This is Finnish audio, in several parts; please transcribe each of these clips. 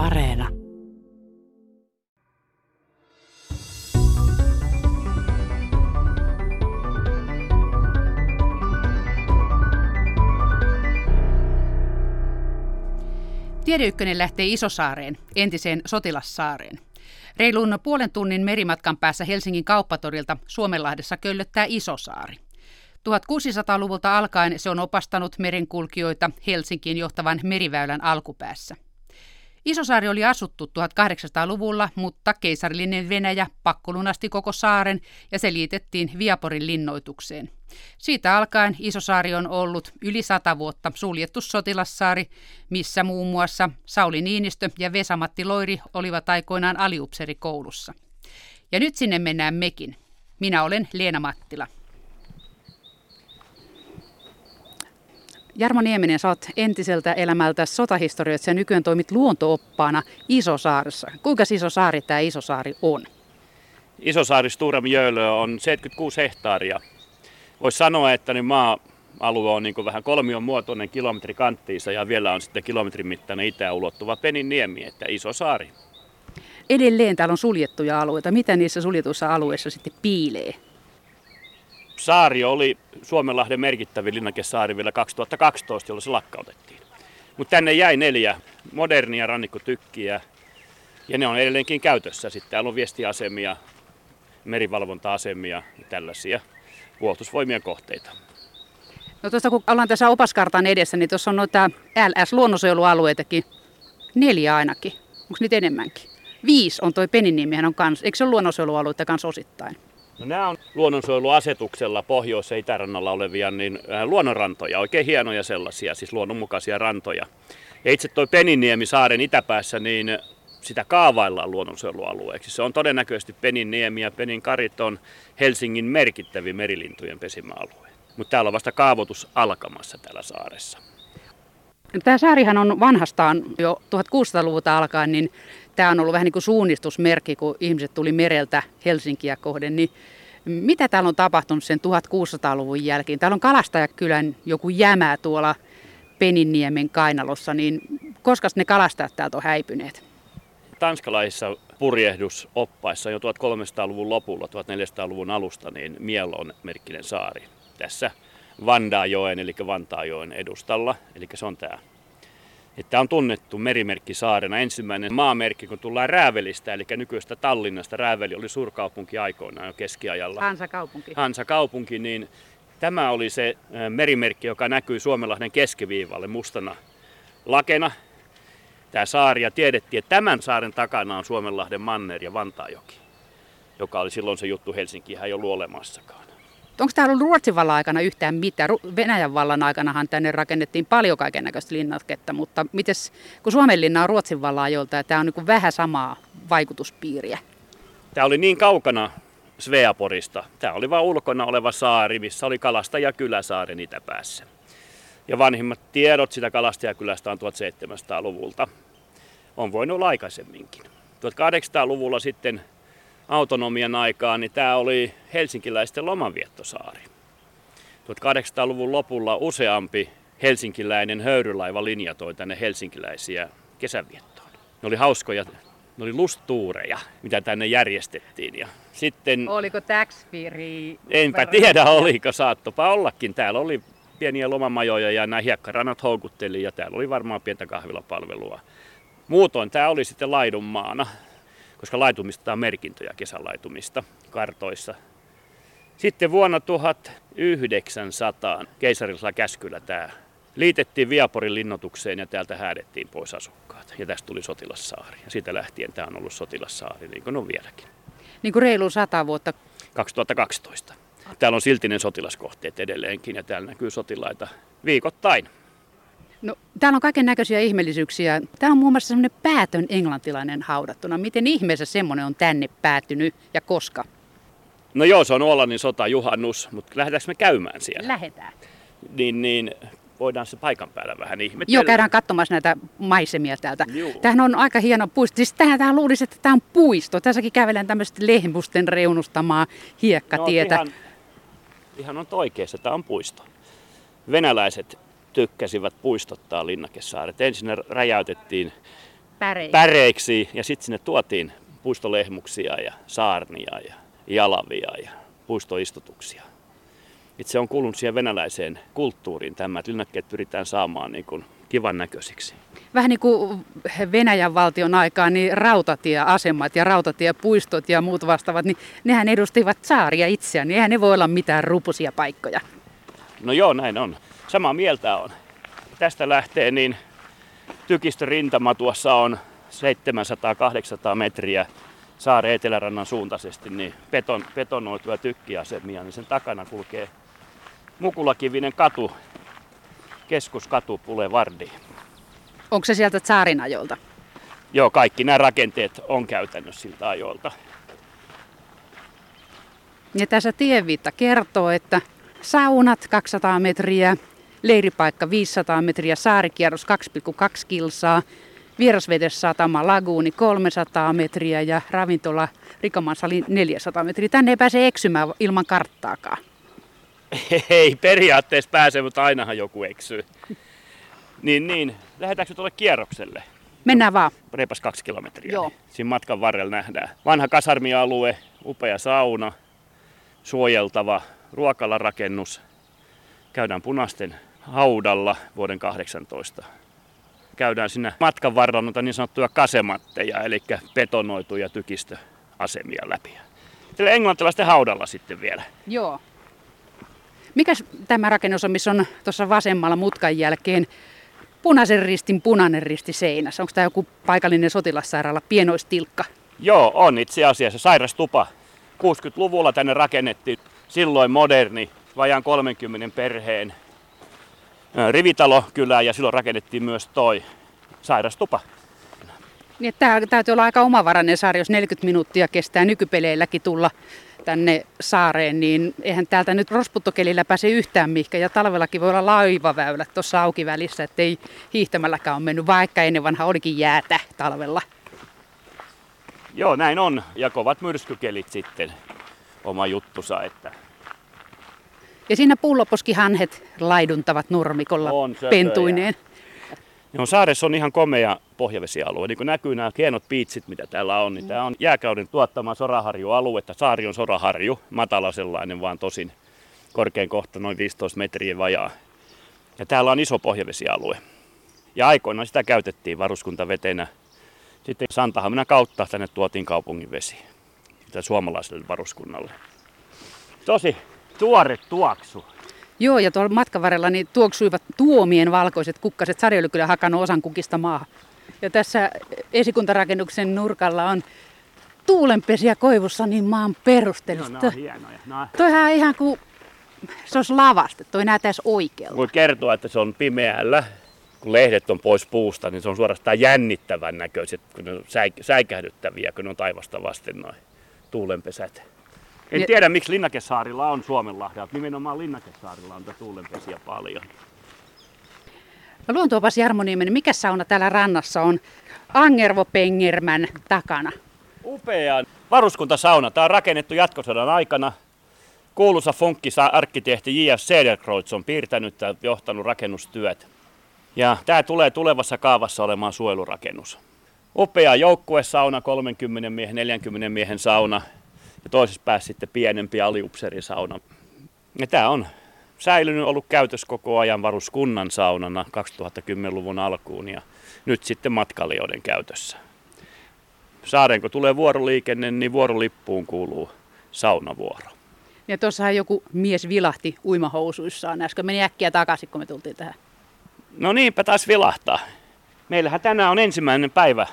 Areena. Tiedeykkönen lähtee Isosaareen, entiseen Sotilassaareen. Reilun puolen tunnin merimatkan päässä Helsingin kauppatorilta Suomenlahdessa köllöttää Isosaari. 1600-luvulta alkaen se on opastanut merenkulkijoita Helsinkiin johtavan meriväylän alkupäässä. Isosaari oli asuttu 1800-luvulla, mutta keisarillinen Venäjä pakkolunasti koko saaren ja se liitettiin Viaporin linnoitukseen. Siitä alkaen Isosaari on ollut yli sata vuotta suljettu sotilassaari, missä muun muassa Sauli Niinistö ja Vesamatti Loiri olivat aikoinaan aliupserikoulussa. Ja nyt sinne mennään mekin. Minä olen Leena Mattila. Jarmo Nieminen, sä oot entiseltä elämältä sotahistorioissa ja nykyään toimit luontooppaana Isosaarissa. Kuinka iso saari tämä Isosaari on? Isosaari Sturem Jölö on 76 hehtaaria. Voisi sanoa, että niin maa-alue on niin vähän kolmion muotoinen kilometri kanttiinsa ja vielä on sitten kilometrin mittainen itään ulottuva Peninniemi, että iso saari. Edelleen täällä on suljettuja alueita. Mitä niissä suljetuissa alueissa sitten piilee? Saari oli Suomenlahden merkittävin linnakesaari vielä 2012, jolloin se lakkautettiin. Mutta tänne jäi neljä modernia rannikkotykkiä ja ne on edelleenkin käytössä. Sitten täällä on viestiasemia, merivalvonta-asemia ja tällaisia puolustusvoimien kohteita. No tuosta kun ollaan tässä opaskartan edessä, niin tuossa on noita LS-luonnonsuojelualueitakin, neljä ainakin. Onko niitä enemmänkin? Viisi on toi Peniniemihän on kans, eikö se ole luonnonsuojelualueita kans osittain? No, nämä on luonnonsuojeluasetuksella Pohjois- ja Itärannalla olevia niin, äh, luonnonrantoja, oikein hienoja sellaisia, siis luonnonmukaisia rantoja. Ja itse tuo Peniniemi saaren itäpäässä, niin sitä kaavaillaan luonnonsuojelualueeksi. Se on todennäköisesti Peninniemi ja Peninkarit on Helsingin merkittävin merilintujen pesimäalue. Mutta täällä on vasta kaavoitus alkamassa täällä saaressa. Tämä saarihan on vanhastaan jo 1600-luvulta alkaen, niin tämä on ollut vähän niin kuin suunnistusmerkki, kun ihmiset tuli mereltä Helsinkiä kohden. Niin mitä täällä on tapahtunut sen 1600-luvun jälkeen? Täällä on Kalastajakylän joku jämä tuolla Peninniemen kainalossa, niin koska ne kalastajat täältä on häipyneet? Tanskalaisissa purjehdusoppaissa jo 1300-luvun lopulla, 1400-luvun alusta, niin Mielo on merkkinen saari. Tässä Vandaajoen, eli Vantaajoen edustalla, eli se on tämä Tämä on tunnettu merimerkki saarena. Ensimmäinen maamerkki, kun tullaan Räävelistä, eli nykyistä Tallinnasta. Rääveli oli suurkaupunki aikoinaan jo keskiajalla. Hansa-kaupunki. Hansa-kaupunki, niin tämä oli se merimerkki, joka näkyy Suomenlahden keskiviivalle mustana lakena. Tämä saari, ja tiedettiin, että tämän saaren takana on Suomenlahden manner ja Vantaajoki, joka oli silloin se juttu Helsinkiin ei ollut olemassakaan. Onko täällä ollut Ruotsin vallan aikana yhtään mitään? Venäjän vallan aikanahan tänne rakennettiin paljon kaiken näköistä linnaketta, mutta mites, kun Suomen linna on Ruotsin vallan ajoilta ja tämä on niin vähän samaa vaikutuspiiriä? Tämä oli niin kaukana Sveaporista. Tämä oli vain ulkona oleva saari, missä oli kalastajakylä saaren itäpäässä. Ja vanhimmat tiedot sitä kalastajakylästä on 1700-luvulta. On voinut olla aikaisemminkin. 1800-luvulla sitten autonomian aikaan, niin tämä oli helsinkiläisten lomanviettosaari. 1800-luvun lopulla useampi helsinkiläinen höyrylaiva linja toi tänne helsinkiläisiä kesänviettoon. Ne oli hauskoja, ne oli lustuureja, mitä tänne järjestettiin. Ja sitten, oliko tax? Enpä tiedä, oliko. Saattopa ollakin. Täällä oli pieniä lomamajoja ja nämä hiekkarannat houkutteli ja täällä oli varmaan pientä kahvilapalvelua. Muutoin tämä oli sitten laidunmaana koska laitumista on merkintöjä kesälaitumista kartoissa. Sitten vuonna 1900 keisarillisella käskyllä tämä liitettiin Viaporin linnoitukseen ja täältä häädettiin pois asukkaat. Ja tästä tuli sotilassaari. Ja siitä lähtien tämä on ollut sotilassaari, niin kuin on vieläkin. Niin kuin reilu sata vuotta? 2012. Täällä on siltinen sotilaskohteet edelleenkin ja täällä näkyy sotilaita viikoittain. No, täällä on kaiken näköisiä ihmeellisyyksiä. Täällä on muun muassa semmoinen päätön englantilainen haudattuna. Miten ihmeessä semmoinen on tänne päätynyt ja koska? No joo, se on Ålannin sota juhannus, mutta lähdetäänkö me käymään siellä? Lähdetään. Niin, niin voidaan se paikan päällä vähän ihmetellä. Joo, käydään katsomassa näitä maisemia täältä. Tämähän on aika hieno puisto. Siis tähän, tähän luulisi, että tämä on puisto. Tässäkin kävelen tämmöistä lehmusten reunustamaa hiekkatietä. No, ihan, ihan on oikeassa, tämä on puisto. Venäläiset tykkäsivät puistottaa Linnakesaaret. Ensin ne räjäytettiin Päreiksi. päreiksi ja sitten sinne tuotiin puistolehmuksia ja saarnia ja jalavia ja puistoistutuksia. Itse on kuulunut siihen venäläiseen kulttuuriin tämä, että linnakkeet pyritään saamaan niin kuin kivan näköisiksi. Vähän niin kuin Venäjän valtion aikaan, niin rautatieasemat ja rautatiepuistot ja muut vastaavat, niin nehän edustivat saaria itseään, niin eihän ne voi olla mitään rupusia paikkoja. No joo, näin on. Samaa mieltä on. Tästä lähtee niin tykistörintama tuossa on 700-800 metriä saaren etelärannan suuntaisesti, niin beton, betonoituja tykkiasemia, niin sen takana kulkee Mukulakivinen katu, keskuskatu Pulevardi. Onko se sieltä saarin ajolta? Joo, kaikki nämä rakenteet on käytännössä siltä ajolta. Ja tässä tienviitta kertoo, että saunat 200 metriä, leiripaikka 500 metriä, saarikierros 2,2 kilsaa, vierasvedessatama laguuni 300 metriä ja ravintola Rikamasali 400 metriä. Tänne ei pääse eksymään ilman karttaakaan. Ei periaatteessa pääse, mutta ainahan joku eksyy. Niin, niin. Lähdetäänkö tuolle kierrokselle? Mennään vaan. Reipas kaksi kilometriä. Joo. Niin siinä matkan varrella nähdään. Vanha kasarmialue, upea sauna, suojeltava ruokalarakennus. Käydään punaisten haudalla vuoden 18. Käydään siinä matkan varrella noita niin sanottuja kasematteja, eli betonoituja tykistöasemia läpi. Tällä englantilaisten haudalla sitten vielä. Joo. Mikäs tämä rakennus on, missä on tuossa vasemmalla mutkan jälkeen punaisen ristin punainen risti seinässä? Onko tämä joku paikallinen sotilassairaala, pienoistilkka? Joo, on itse asiassa. Sairastupa. 60-luvulla tänne rakennettiin silloin moderni, vajaan 30 perheen rivitalokylä ja silloin rakennettiin myös toi sairastupa. Niin, tämä täytyy olla aika omavarainen saari, jos 40 minuuttia kestää nykypeleilläkin tulla tänne saareen, niin eihän täältä nyt rosputtokelillä pääse yhtään mihinkä. Ja talvellakin voi olla laivaväylät tuossa auki välissä, ettei hiihtämälläkään ole mennyt, vaikka ennen vanha olikin jäätä talvella. Joo, näin on. Ja kovat myrskykelit sitten oma juttusa. Että... Ja siinä pulloposkihanhet laiduntavat nurmikolla On söpöjä. pentuineen. Joo, saaressa on ihan komea pohjavesialue. Niin kuin näkyy nämä hienot piitsit, mitä täällä on, niin tämä on jääkauden tuottama soraharjualuetta. Saari on soraharju, matala sellainen, vaan tosin korkein kohta noin 15 metriä vajaa. Ja täällä on iso pohjavesialue. Ja aikoinaan sitä käytettiin varuskuntavetenä. Sitten Santahaminan kautta tänne tuotiin kaupungin vesi. Suomalaiselle varuskunnalle. Tosi tuore tuoksu. Joo, ja tuolla matkan varrella niin tuoksuivat tuomien valkoiset kukkaset. Sari oli kyllä hakannut osan kukista maahan. Ja tässä esikuntarakennuksen nurkalla on tuulenpesiä koivussa niin maan Joo, perustelusta. nämä on hienoja. Nämä Toihan on ihan kuin se olisi lavasta, toi näyttäisi oikealta. Voi kertoa, että se on pimeällä. Kun lehdet on pois puusta, niin se on suorastaan jännittävän näköiset, kun ne on säik- säikähdyttäviä, kun ne on taivasta vasten noin tuulenpesät. En tiedä, miksi Linnakesaarilla on Suomenlahdella, nimenomaan Linnakesaarilla on tuulenpesiä paljon. No luontoopas Jarmo Nieminen, mikä sauna täällä rannassa on Angervo Pengermän takana? Upea varuskuntasauna. Tämä on rakennettu jatkosodan aikana. Kuuluisa funkkisa-arkkitehti J.S. Sederkreutz on piirtänyt ja johtanut rakennustyöt. Ja tämä tulee tulevassa kaavassa olemaan suojelurakennus. Upea joukkuesauna, 30 miehen, 40 miehen sauna. Ja toisessa päässä sitten pienempi aliupserisauna. Ja tämä on säilynyt, ollut käytössä koko ajan varuskunnan saunana 2010-luvun alkuun ja nyt sitten matkailijoiden käytössä. Saaren kun tulee vuoroliikenne, niin vuorolippuun kuuluu saunavuoro. Ja tuossahan joku mies vilahti uimahousuissaan äsken. Meni äkkiä takaisin, kun me tultiin tähän. No niinpä taas vilahtaa. Meillähän tänään on ensimmäinen päivä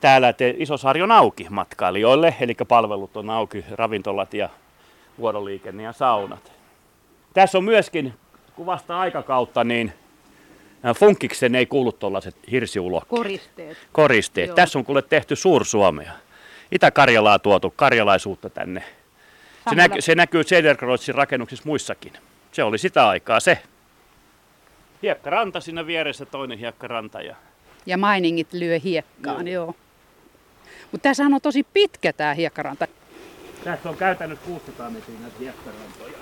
täällä, että Isosaari on auki matkailijoille, eli palvelut on auki, ravintolat ja vuoroliikenne ja saunat. Tässä on myöskin, kuvasta aikakautta, niin ä, funkkiksen ei kuulu tuollaiset hirsiulokkeet. Koristeet. koristeet. Joo. Tässä on kuule tehty Suur-Suomea. Itä-Karjalaa tuotu karjalaisuutta tänne. Se, näky, se näkyy Cederkreuzin rakennuksissa muissakin. Se oli sitä aikaa se. Hiekkaranta siinä vieressä, toinen hiekkaranta. Ja... Ja mainingit lyö hiekkaan, joo. joo. Mutta tässä on tosi pitkä tämä hiekkaranta. Tässä on käytännössä 600 metriä näitä hiekkarantoja.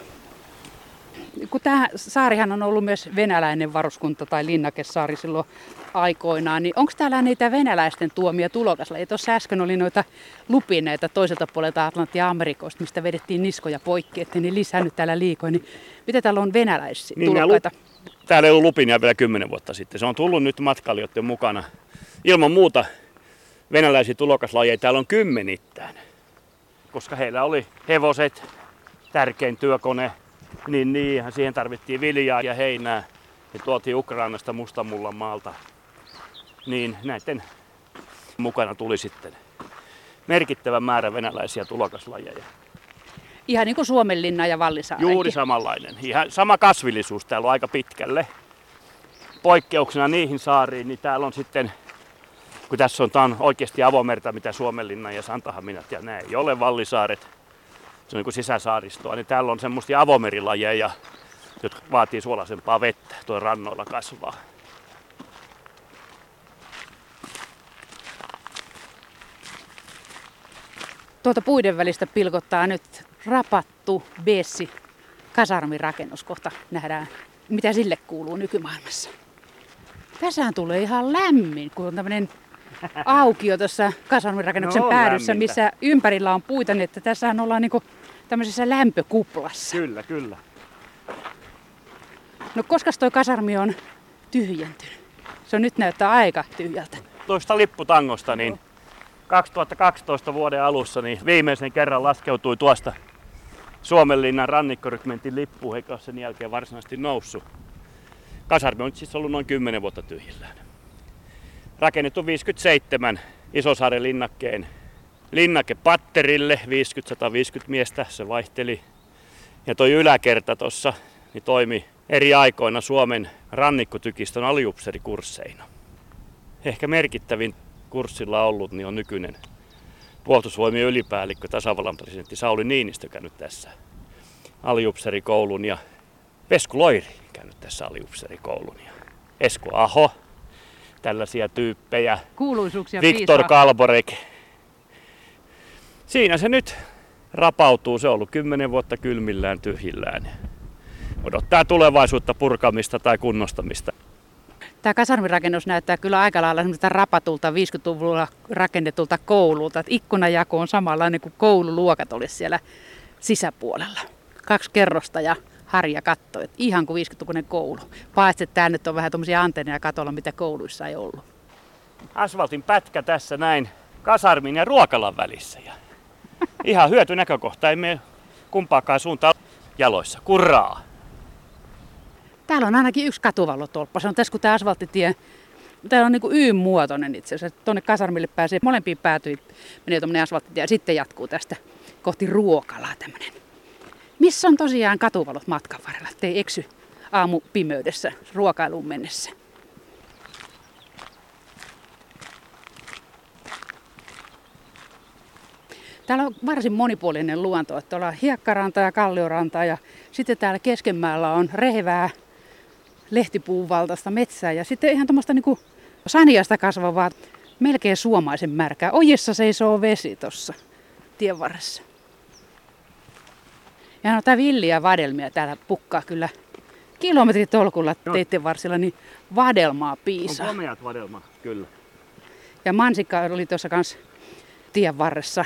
kun tämä saarihan on ollut myös venäläinen varuskunta tai linnakesaari silloin aikoinaan, niin onko täällä niitä venäläisten tuomia tulokaslajeja? Tuossa äsken oli noita lupineita toiselta puolelta Atlanttia Amerikoista, mistä vedettiin niskoja poikki, ettei ne lisännyt täällä liikoin. Niin mitä täällä on venäläisiä niin, tulokkaita? Lup- täällä ei ollut lupinia vielä kymmenen vuotta sitten. Se on tullut nyt matkailijoiden mukana. Ilman muuta venäläisiä tulokaslajeja täällä on kymmenittäin. Koska heillä oli hevoset, tärkein työkone, niin niinhän siihen tarvittiin viljaa ja heinää. Ja tuotiin Ukrainasta Mustamullan maalta. Niin näiden mukana tuli sitten merkittävä määrä venäläisiä tulokaslajeja. Ihan niin kuin Suomenlinna ja Vallisaari. Juuri samanlainen. Ihan sama kasvillisuus täällä on aika pitkälle. Poikkeuksena niihin saariin, niin täällä on sitten, kun tässä on, on oikeasti avomerta, mitä Suomenlinna ja Santahaminat ja nämä ei ole Vallisaaret, se on niin kuin sisäsaaristoa, niin täällä on semmoisia avomerilajeja, jotka vaatii suolaisempaa vettä, tuo rannoilla kasvaa. Tuota puiden välistä pilkottaa nyt rapattu Bessi kasarmirakennus. Kohta nähdään, mitä sille kuuluu nykymaailmassa. Tässähän tulee ihan lämmin, kun on tämmöinen aukio tuossa kasarmirakennuksen no, päädyssä, lämmintä. missä ympärillä on puita, niin että tässähän ollaan niinku tämmöisessä lämpökuplassa. Kyllä, kyllä. No koska toi kasarmi on tyhjentynyt? Se on nyt näyttää aika tyhjältä. Tuosta lipputangosta, niin 2012 vuoden alussa niin viimeisen kerran laskeutui tuosta Suomenlinnan rannikkorykmentin lippu, eikä sen jälkeen varsinaisesti noussut. Kasarmi on siis ollut noin 10 vuotta tyhjillään. Rakennettu 57 Isosaaren linnakkeen linnake patterille, 50-150 miestä, se vaihteli. Ja toi yläkerta tuossa niin toimi eri aikoina Suomen rannikkotykistön aliupserikursseina. Ehkä merkittävin kurssilla ollut niin on nykyinen puolustusvoimien ylipäällikkö, tasavallan presidentti Sauli Niinistö käynyt tässä aliupserikoulun ja Vesku Loiri käynyt tässä aliupserikoulun ja Esko Aho, tällaisia tyyppejä. Kuuluisuuksia Viktor Kalborek, siinä se nyt rapautuu. Se on ollut kymmenen vuotta kylmillään tyhjillään. Odottaa tulevaisuutta purkamista tai kunnostamista. Tämä kasarmirakennus näyttää kyllä aika lailla rapatulta 50-luvulla rakennetulta koululta. Että ikkunajako on samanlainen kuin koululuokat olisi siellä sisäpuolella. Kaksi kerrosta ja harja katto. Että ihan kuin 50-lukuinen koulu. Paitsi, että tämä nyt on vähän tuommoisia antenneja katolla, mitä kouluissa ei ollut. Asfaltin pätkä tässä näin kasarmin ja ruokalan välissä. Ja Ihan hyöty näkökohta, ei mene kumpaakaan suuntaan jaloissa. Kurraa! Täällä on ainakin yksi katuvalotolppa. Se on tässä, kun tämä asfalttitie Täällä on niin Y-muotoinen itse asiassa. Tuonne kasarmille pääsee, molempiin päätyy, menee tuommoinen asfalttitie ja sitten jatkuu tästä kohti ruokalaa tämmöinen. Missä on tosiaan katuvalot matkan varrella, ettei eksy aamu pimeydessä ruokailuun mennessä. Täällä on varsin monipuolinen luonto, että ollaan hiekkaranta ja kallioranta ja sitten täällä keskemmällä on rehevää lehtipuun valtaista metsää ja sitten ihan tuommoista niinku saniasta kasvavaa, melkein suomaisen märkää. Ojessa seisoo vesi tuossa tien varressa. Ja no, tää villiä vadelmia täällä pukkaa kyllä kilometritolkulla teitten varsilla, niin vadelmaa piisaa. On komeat vadelma, kyllä. Ja mansikka oli tuossa kanssa tien varressa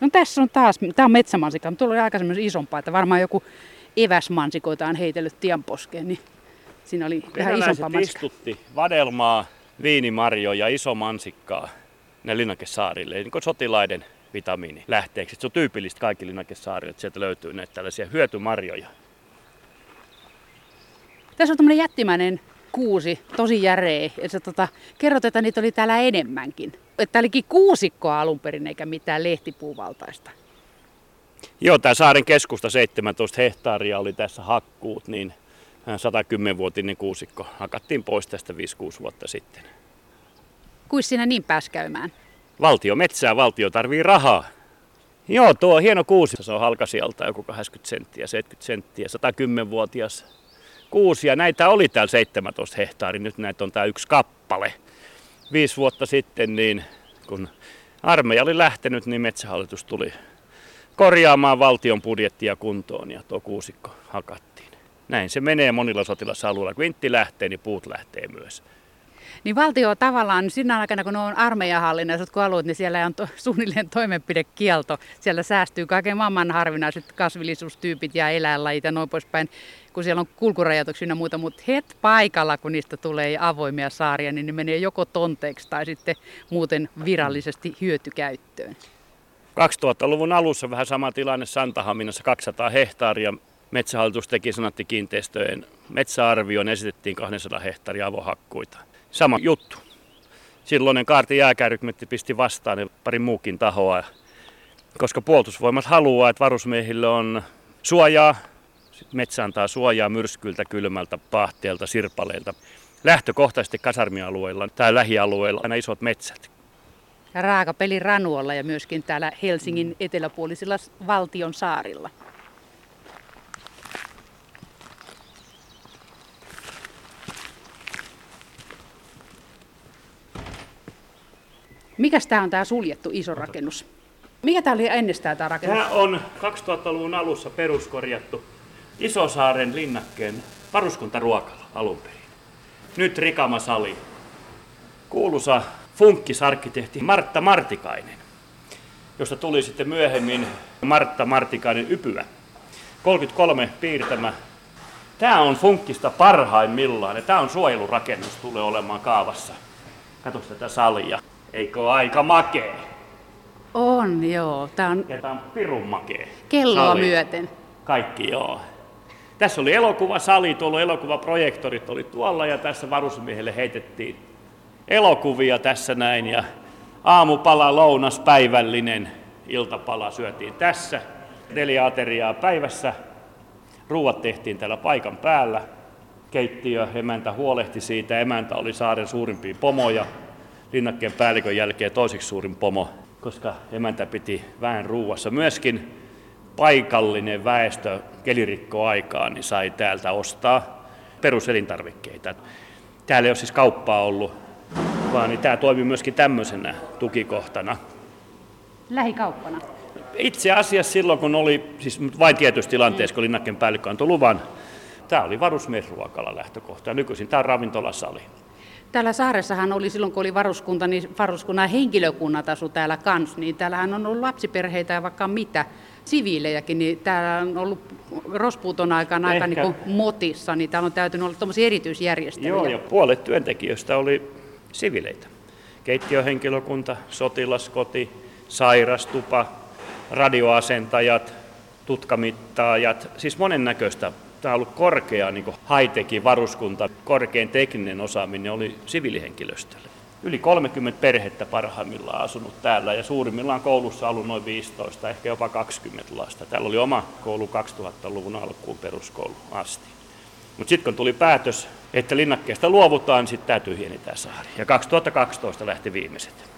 No tässä on taas, tämä on metsämansikka, mutta tuolla oli aikaisemmin isompaa, että varmaan joku eväsmansikoita on heitellyt tienposkeen, niin siinä oli ihan isompaa mansikka. istutti vadelmaa, viinimarjo ja iso mansikkaa ne linnakesaarille, niin kuin sotilaiden vitamiini lähteeksi. Se on tyypillistä kaikki linnakesaarille, että sieltä löytyy näitä tällaisia hyötymarjoja. Tässä on tämmöinen jättimäinen kuusi, tosi järeä. Ja tota, kerrot, että niitä oli täällä enemmänkin. Että olikin kuusikkoa alun perin eikä mitään lehtipuuvaltaista. Joo, tämä saaren keskusta 17 hehtaaria oli tässä hakkuut, niin 110-vuotinen kuusikko hakattiin pois tästä 5-6 vuotta sitten. Kuis siinä niin pääs käymään? Valtio metsää, valtio tarvii rahaa. Joo, tuo hieno kuusi. Se on halkasijalta joku 80 senttiä, 70 senttiä, 110-vuotias kuusi. Ja näitä oli täällä 17 hehtaaria, nyt näitä on tää yksi kappale viisi vuotta sitten, niin kun armeija oli lähtenyt, niin metsähallitus tuli korjaamaan valtion budjettia kuntoon ja tuo kuusikko hakattiin. Näin se menee monilla sotilasalueilla. Kun intti lähtee, niin puut lähtee myös. Niin valtio tavallaan siinä aikana, kun on armeijahallinnaiset alueet, niin siellä on to, suunnilleen toimenpidekielto. Siellä säästyy kaiken maailman harvinaiset kasvillisuustyypit ja eläinlajit ja noin poispäin, kun siellä on kulkurajoituksia ja muuta. Mutta het paikalla, kun niistä tulee avoimia saaria, niin ne menee joko tonteeksi tai sitten muuten virallisesti hyötykäyttöön. 2000-luvun alussa vähän sama tilanne Santahaminassa, 200 hehtaaria. Metsähallitus teki kiinteistöjen metsäarvion, esitettiin 200 hehtaaria avohakkuita. Sama juttu. Silloinen kaarti jääkärykmetti pisti vastaan ja pari muukin tahoa. Koska puolustusvoimat haluaa, että varusmiehille on suojaa, metsä antaa suojaa myrskyltä, kylmältä, pahteelta, sirpaleilta. Lähtökohtaisesti kasarmialueilla tai lähialueilla aina isot metsät. Ja raakapeli Ranuolla ja myöskin täällä Helsingin eteläpuolisilla valtion saarilla. Mikäs tämä on tämä suljettu iso rakennus? Mikä tämä oli ennestään tämä rakennus? Tämä on 2000-luvun alussa peruskorjattu Isosaaren linnakkeen varuskuntaruokala alun perin. Nyt Rikama sali. Kuuluisa funkkisarkkitehti Martta Martikainen, josta tuli sitten myöhemmin Martta Martikainen Ypyä. 33 piirtämä. Tämä on funkkista parhaimmillaan ja tämä on suojelurakennus tulee olemaan kaavassa. Katso tätä salia. Eikö aika makee? On, joo. Tämä on... Ja tämä on pirun makee. Kelloa sali. myöten. Kaikki, joo. Tässä oli elokuvasali, tuolla elokuvaprojektorit oli tuolla ja tässä varusmiehelle heitettiin elokuvia tässä näin ja aamupala, lounas, päivällinen iltapala syötiin tässä. Neljä ateriaa päivässä. Ruuat tehtiin täällä paikan päällä. Keittiö, emäntä huolehti siitä. Emäntä oli saaren suurimpia pomoja linnakkeen päällikön jälkeen toiseksi suurin pomo, koska emäntä piti vähän ruuassa. Myöskin paikallinen väestö kelirikkoaikaan niin sai täältä ostaa peruselintarvikkeita. Täällä ei ole siis kauppaa ollut, vaan niin tämä toimi myöskin tämmöisenä tukikohtana. Lähikauppana? Itse asiassa silloin, kun oli, siis vain tietyissä tilanteissa, kun linnakkeen päällikkö antoi luvan, tämä oli varusmiesruokala lähtökohta. Nykyisin tämä on ravintolasali. Täällä saaressahan oli silloin, kun oli varuskunta, niin varuskunnan henkilökunnat asu täällä kanssa, niin täällähän on ollut lapsiperheitä ja vaikka mitä, siviilejäkin, niin täällä on ollut Rospuuton aikana aika niin motissa, niin täällä on täytynyt olla tuommoisia erityisjärjestelyjä. Joo, ja puolet työntekijöistä oli siviileitä. Keittiöhenkilökunta, sotilaskoti, sairastupa, radioasentajat, tutkamittaajat, siis monennäköistä tämä on ollut korkea niin high varuskunta, korkein tekninen osaaminen oli siviilihenkilöstöllä. Yli 30 perhettä parhaimmillaan asunut täällä ja suurimmillaan koulussa ollut noin 15, ehkä jopa 20 lasta. Täällä oli oma koulu 2000-luvun alkuun peruskoulu asti. Mutta sitten kun tuli päätös, että linnakkeesta luovutaan, sitten tämä tyhjeni tämä saari. Ja 2012 lähti viimeiset.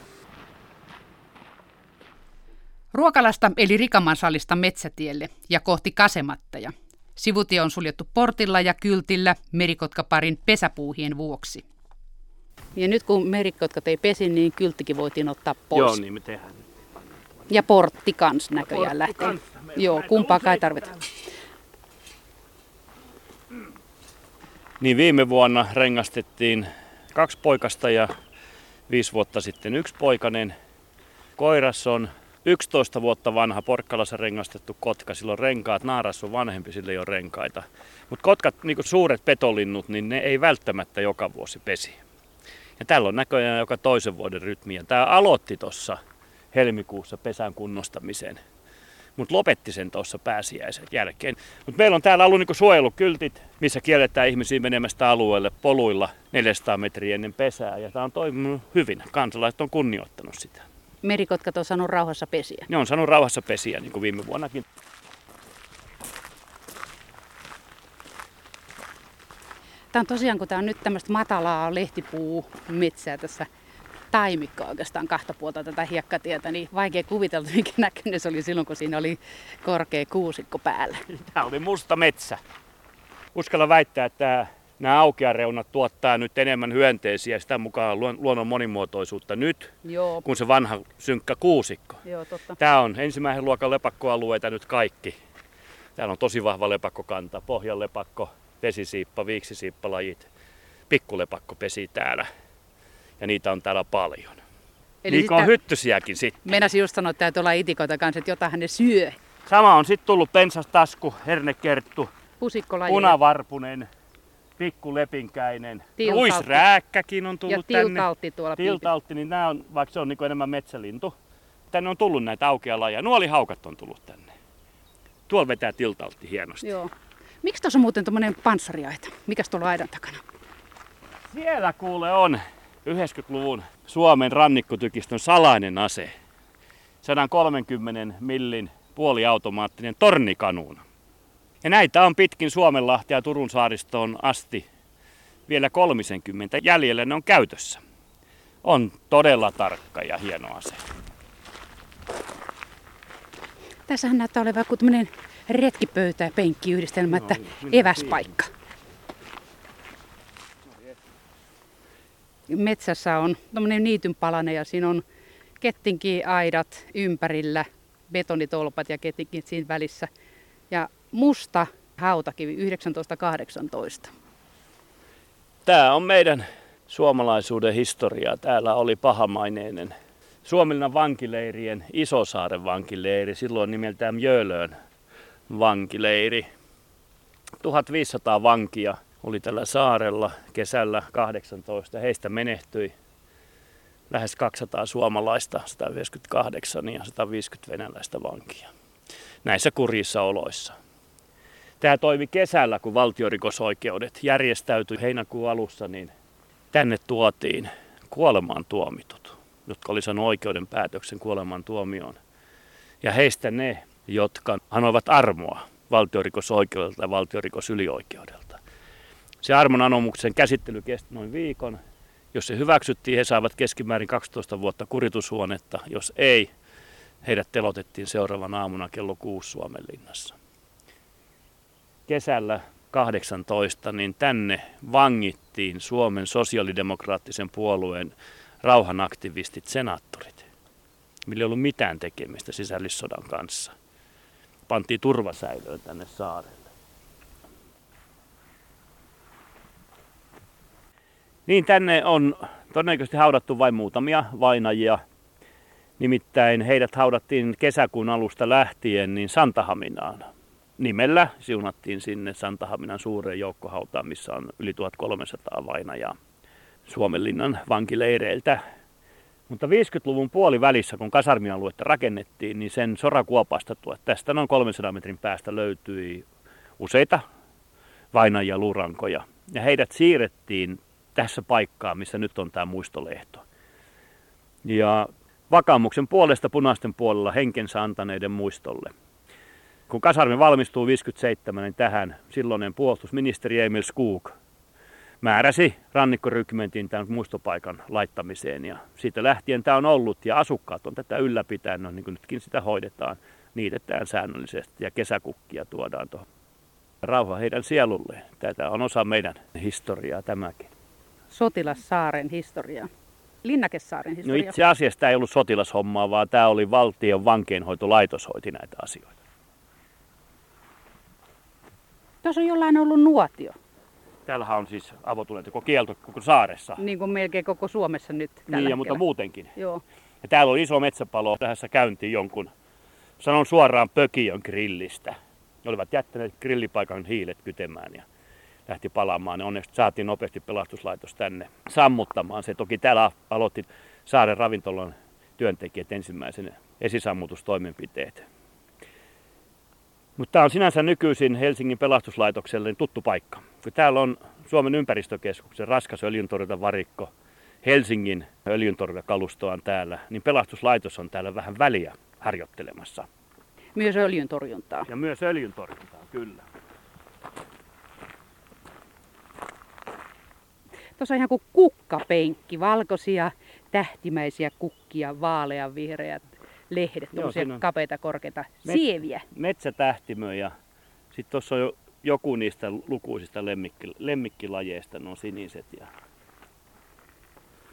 Ruokalasta eli Rikaman salista Metsätielle ja kohti Kasemattaja. Sivutie on suljettu portilla ja kyltillä merikotkaparin pesäpuuhien vuoksi. Ja nyt kun merikotkat ei pesi, niin kylttikin voitiin ottaa pois. Joo, niin me tehdään. Ja portti kans näköjään lähtee. Joo, kumpaa kai tarvitaan. Niin viime vuonna rengastettiin kaksi poikasta ja viisi vuotta sitten yksi poikainen. Koiras on 11 vuotta vanha Porkkalassa rengastettu kotka, silloin renkaat, naaras on vanhempi, sille ei ole renkaita. Mutta kotkat, niin suuret petolinnut, niin ne ei välttämättä joka vuosi pesi. Ja täällä on näköjään joka toisen vuoden rytmi. Tämä aloitti tuossa helmikuussa pesän kunnostamisen, mutta lopetti sen tuossa pääsiäisen jälkeen. Mutta meillä on täällä ollut niinku suojelukyltit, missä kielletään ihmisiä menemästä alueelle poluilla 400 metriä ennen pesää. Ja tämä on toiminut hyvin. Kansalaiset on kunnioittanut sitä merikotkat on saanut rauhassa pesiä? Ne on saanut rauhassa pesiä, niin kuin viime vuonnakin. Tämä on tosiaan, kun tämä on nyt tämmöistä matalaa lehtipuu metsää tässä taimikko oikeastaan kahta puolta tätä hiekkatietä, niin vaikea kuvitella, mikä näköinen se oli silloin, kun siinä oli korkea kuusikko päällä. Tämä oli musta metsä. Uskalla väittää, että nämä aukeareunat tuottaa nyt enemmän hyönteisiä sitä mukaan luonnon monimuotoisuutta nyt Joo. kuin se vanha synkkä kuusikko. Joo, totta. Tämä on ensimmäisen luokan lepakkoalueita nyt kaikki. Täällä on tosi vahva lepakkokanta, pohjan lepakko, vesisiippa, viiksisiippalajit, pikkulepakko pesi täällä. Ja niitä on täällä paljon. Eli Niitä on hyttysiäkin sitten. Meinasin just sanoa, että täytyy olla itikoita kanssa, että jotain ne syö. Sama on sitten tullut pensastasku, hernekerttu, punavarpunen, pikkulepinkäinen, ruisrääkkäkin on tullut ja tiltaltti tänne. tuolla Tiltaltti, niin nämä on, vaikka se on niin enemmän metsälintu. Tänne on tullut näitä aukealaja. Nuolihaukat on tullut tänne. Tuolla vetää tiltaltti hienosti. Joo. Miksi tuossa on muuten tuommoinen panssariaita? Mikäs tuolla aidan takana? Siellä kuule on 90-luvun Suomen rannikkotykistön salainen ase. 130 millin puoliautomaattinen tornikanuuna. Ja näitä on pitkin Suomenlahtia ja Turun saaristoon asti vielä 30 jäljellä ne on käytössä. On todella tarkka ja hieno ase. Tässähän näyttää olevan joku tämmöinen retkipöytä ja penkkiyhdistelmä, no, että eväspaikka. Metsässä on tämmöinen niitynpalane ja siinä on kettinkin aidat ympärillä, betonitolpat ja kettinkin siinä välissä. Ja musta hautakivi 1918. Tämä on meidän suomalaisuuden historiaa. Täällä oli pahamaineinen Suomenlinnan vankileirien Isosaaren vankileiri, silloin nimeltään Mjölön vankileiri. 1500 vankia oli tällä saarella kesällä 18. Heistä menehtyi lähes 200 suomalaista, 158 ja 150 venäläistä vankia näissä kurjissa oloissa. Tämä toimi kesällä, kun valtiorikosoikeudet järjestäytyi heinäkuun alussa, niin tänne tuotiin kuolemaan tuomitut, jotka oli saanut oikeuden päätöksen kuolemaan tuomioon. Ja heistä ne, jotka anoivat armoa valtiorikosoikeudelta ja valtiorikosylioikeudelta. Se armon anomuksen käsittely kesti noin viikon. Jos se hyväksyttiin, he saavat keskimäärin 12 vuotta kuritushuonetta. Jos ei, heidät telotettiin seuraavana aamuna kello 6 Suomenlinnassa kesällä 18, niin tänne vangittiin Suomen sosiaalidemokraattisen puolueen rauhanaktivistit, senaattorit, millä ei ollut mitään tekemistä sisällissodan kanssa. Pantiin turvasäilöön tänne saarelle. Niin tänne on todennäköisesti haudattu vain muutamia vainajia. Nimittäin heidät haudattiin kesäkuun alusta lähtien niin Santahaminaan nimellä siunattiin sinne Santahaminan suureen joukkohautaan, missä on yli 1300 vainajaa Suomenlinnan vankileireiltä. Mutta 50-luvun puolivälissä, kun kasarmialuetta rakennettiin, niin sen sorakuopasta tästä noin 300 metrin päästä löytyi useita vainajia lurankoja. Ja heidät siirrettiin tässä paikkaan, missä nyt on tämä muistolehto. Ja vakaumuksen puolesta punaisten puolella henkensä antaneiden muistolle – kun kasarmi valmistuu 57, niin tähän silloinen puolustusministeri Emil Skog määräsi rannikkorykmentin tämän muistopaikan laittamiseen. Ja siitä lähtien tämä on ollut ja asukkaat on tätä ylläpitänyt, no, niin kuin nytkin sitä hoidetaan, niitetään säännöllisesti ja kesäkukkia tuodaan tuohon. Rauha heidän sielulleen. Tätä on osa meidän historiaa tämäkin. Sotilassaaren historia. Linnakessaaren historia. No itse asiassa tämä ei ollut sotilashommaa, vaan tämä oli valtion vankeinhoitolaitos hoiti näitä asioita. Tuossa on jollain ollut nuotio. Täällähän on siis avotuleteko kielto koko saaressa. Niin kuin melkein koko Suomessa nyt tällä Niin, ja, mutta muutenkin. Joo. Ja täällä on iso metsäpalo. Tähän käyntiin jonkun, sanon suoraan Pökiön grillistä. Ne olivat jättäneet grillipaikan hiilet kytemään ja lähti palaamaan. Ne onneksi saatiin nopeasti pelastuslaitos tänne sammuttamaan. Se toki täällä aloitti saaren ravintolan työntekijät ensimmäisen esisammutustoimenpiteet. Mutta tämä on sinänsä nykyisin Helsingin pelastuslaitokselle tuttu paikka. Kun täällä on Suomen ympäristökeskuksen raskas öljyntorjuntavarikko, Helsingin öljyntorjuntakalusto on täällä, niin pelastuslaitos on täällä vähän väliä harjoittelemassa. Myös öljyntorjuntaa. Ja myös öljyntorjuntaa, kyllä. Tuossa on ihan kuin kukkapenkki, valkoisia tähtimäisiä kukkia, vaaleanvihreät lehdet, tuollaisia kapeita, korkeita met, sieviä. Metsätähtimö ja sitten tuossa on jo, joku niistä lukuisista lemmikki, lemmikkilajeista, ne on siniset. Ja...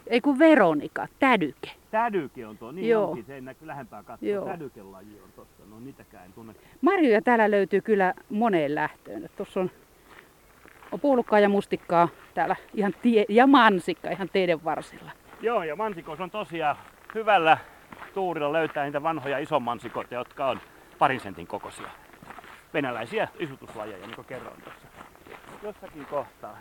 Ei kun Veronika, tädyke. Tädyke on tuo, niin Joo. onkin, se ei näky lähempää katsoa. Joo. Tädykelaji on tuossa, no niitäkään en tunne. Marjoja täällä löytyy kyllä moneen lähtöön. Tuossa on On puolukkaa ja mustikkaa täällä ihan tie- ja mansikka ihan teidän varsilla. Joo, ja mansikoissa on tosiaan hyvällä tuurilla löytää niitä vanhoja isomansikoita, jotka on parin sentin kokoisia. Venäläisiä isutuslajeja, niin kuin kerroin tuossa. Jossakin kohtaa.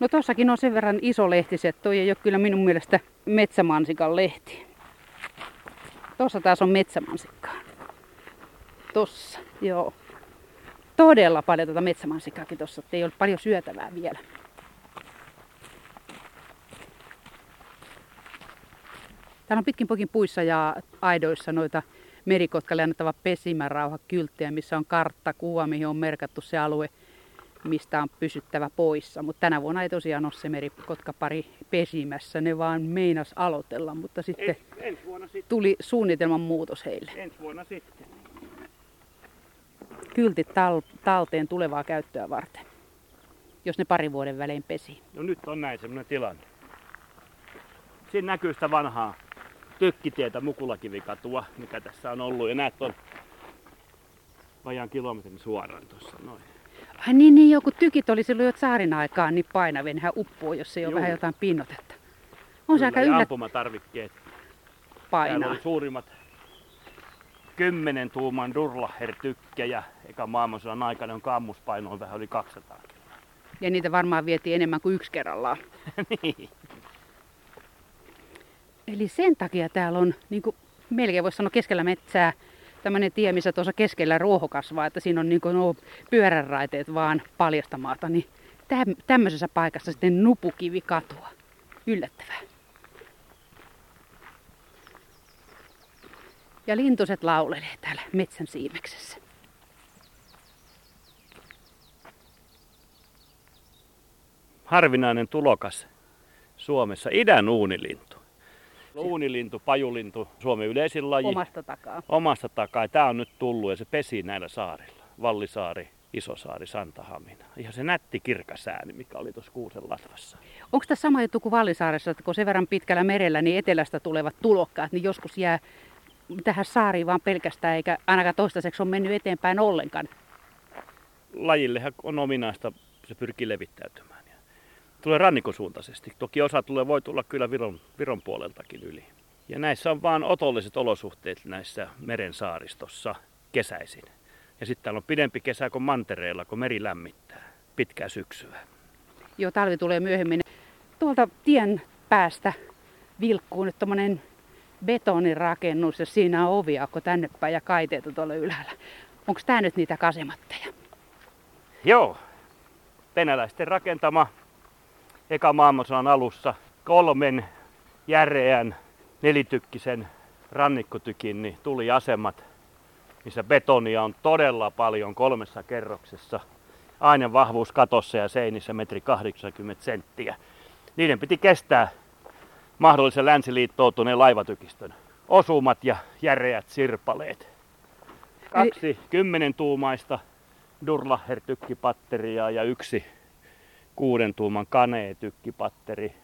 No tossakin on sen verran iso lehti, että toi ei ole kyllä minun mielestä metsämansikan lehti. Tossa taas on metsämansikkaa. Tossa, joo. Todella paljon tuota metsämansikkaakin tossa, ei ole paljon syötävää vielä. Täällä on pitkin pokin puissa ja aidoissa noita merikotkalle annettava pesimärauha kylttejä, missä on kartta, kuva, mihin on merkattu se alue, mistä on pysyttävä poissa. Mutta tänä vuonna ei tosiaan ole se merikotkapari pesimässä, ne vaan meinas aloitella, mutta sitten En, ensi vuonna sitten. tuli suunnitelman muutos heille. Ensi vuonna sitten. Kyltit tal- talteen tulevaa käyttöä varten, jos ne parin vuoden välein pesi. No nyt on näin semmoinen tilanne. Siinä näkyy sitä vanhaa tykkitietä Mukulakivi-katua, mikä tässä on ollut. Ja näet on vajaan kilometrin suoraan tuossa noin. Ai niin, niin joku tykit oli silloin jo saarin aikaan niin painavia, nehän uppoo, jos ei ole Juu. vähän jotain pinnotetta. On se aika yllät ampumatarvikkeet. Täällä painaa. oli suurimmat 10 tuuman Durlaher-tykkejä. Eka maailmansodan aikana, jonka ammuspaino on vähän yli 200 kiloa. Ja niitä varmaan vietiin enemmän kuin yksi kerrallaan. niin. Eli sen takia täällä on, niin kuin melkein voisi sanoa keskellä metsää, tämmöinen tie, missä tuossa keskellä ruoho kasvaa, että siinä on niin kuin nuo pyöränraiteet vaan paljasta maata, niin täm- tämmöisessä paikassa sitten nupukivi katua. Yllättävää. Ja lintuset laulelee täällä metsän siimeksessä. Harvinainen tulokas Suomessa, idän uunilintu. Uunilintu, pajulintu, Suomen yleisin laji. Omasta takaa. omasta takaa. Tämä on nyt tullut ja se pesi näillä saarilla. Vallisaari, Isosaari, Santahamina. Ihan se nätti kirkas ääni, mikä oli tuossa kuusen latvassa. Onko tässä sama juttu kuin Vallisaaressa, että kun sen verran pitkällä merellä, niin etelästä tulevat tulokkaat, niin joskus jää tähän saariin vaan pelkästään, eikä ainakaan toistaiseksi ole mennyt eteenpäin ollenkaan. Lajillehan on ominaista, se pyrkii levittäytymään. Tulee rannikosuuntaisesti. Toki osa tulee, voi tulla kyllä Viron, Viron puoleltakin yli. Ja näissä on vaan otolliset olosuhteet näissä meren saaristossa kesäisin. Ja sitten täällä on pidempi kesä kuin mantereella, kun meri lämmittää pitkää syksyä. Jo talvi tulee myöhemmin. Tuolta tien päästä vilkkuu nyt tommonen betonirakennus ja siinä on oviaukko tänne päin ja kaiteita tuolla ylhäällä. Onko tämä nyt niitä kasematteja? Joo, venäläisten rakentama eka maailmansodan alussa kolmen järeän nelitykkisen rannikkotykin niin tuli asemat, missä betonia on todella paljon kolmessa kerroksessa. Aina vahvuus katossa ja seinissä metri 80 senttiä. Niiden piti kestää mahdollisen länsiliittoutuneen laivatykistön osumat ja järeät sirpaleet. Kaksi kymmenen tuumaista Durlaher-tykkipatteria ja yksi kuuden tuuman Kanee-tykkipatteri.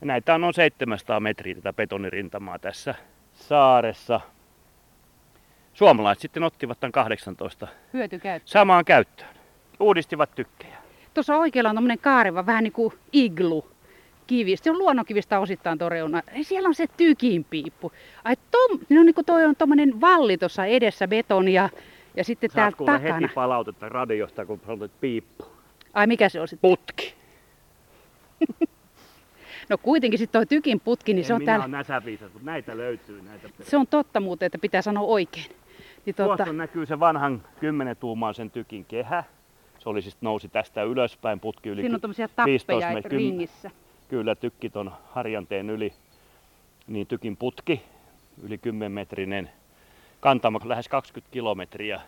Ja näitä on noin 700 metriä tätä betonirintamaa tässä saaressa. Suomalaiset sitten ottivat tämän 18 Hyötykäyttö. samaan käyttöön. Uudistivat tykkejä. Tuossa oikealla on tommonen kaareva, vähän niin kuin iglu. Kivi. Se on luonnonkivistä osittain tuo reuna. Ei, Siellä on se tykinpiippu. Ai tom, no niin kuin toi on tommonen valli tuossa edessä betonia. Ja sitten Saat täällä takana. heti palautetta radiosta, kun sanoit piippu. Ai mikä se on sitten? Putki. No kuitenkin sitten toi tykin putki, niin en se on minä täällä. ole näsäviisas, mutta näitä löytyy. Näitä Se on totta muuten, että pitää sanoa oikein. Niin Tuossa totta, näkyy se vanhan 10 tuumaisen tykin kehä. Se oli siis nousi tästä ylöspäin putki yli siinä on 15 tappeja met- kym- ringissä. Kyllä tykki ton harjanteen yli. Niin tykin putki, yli 10 metrinen, kantama lähes 20 kilometriä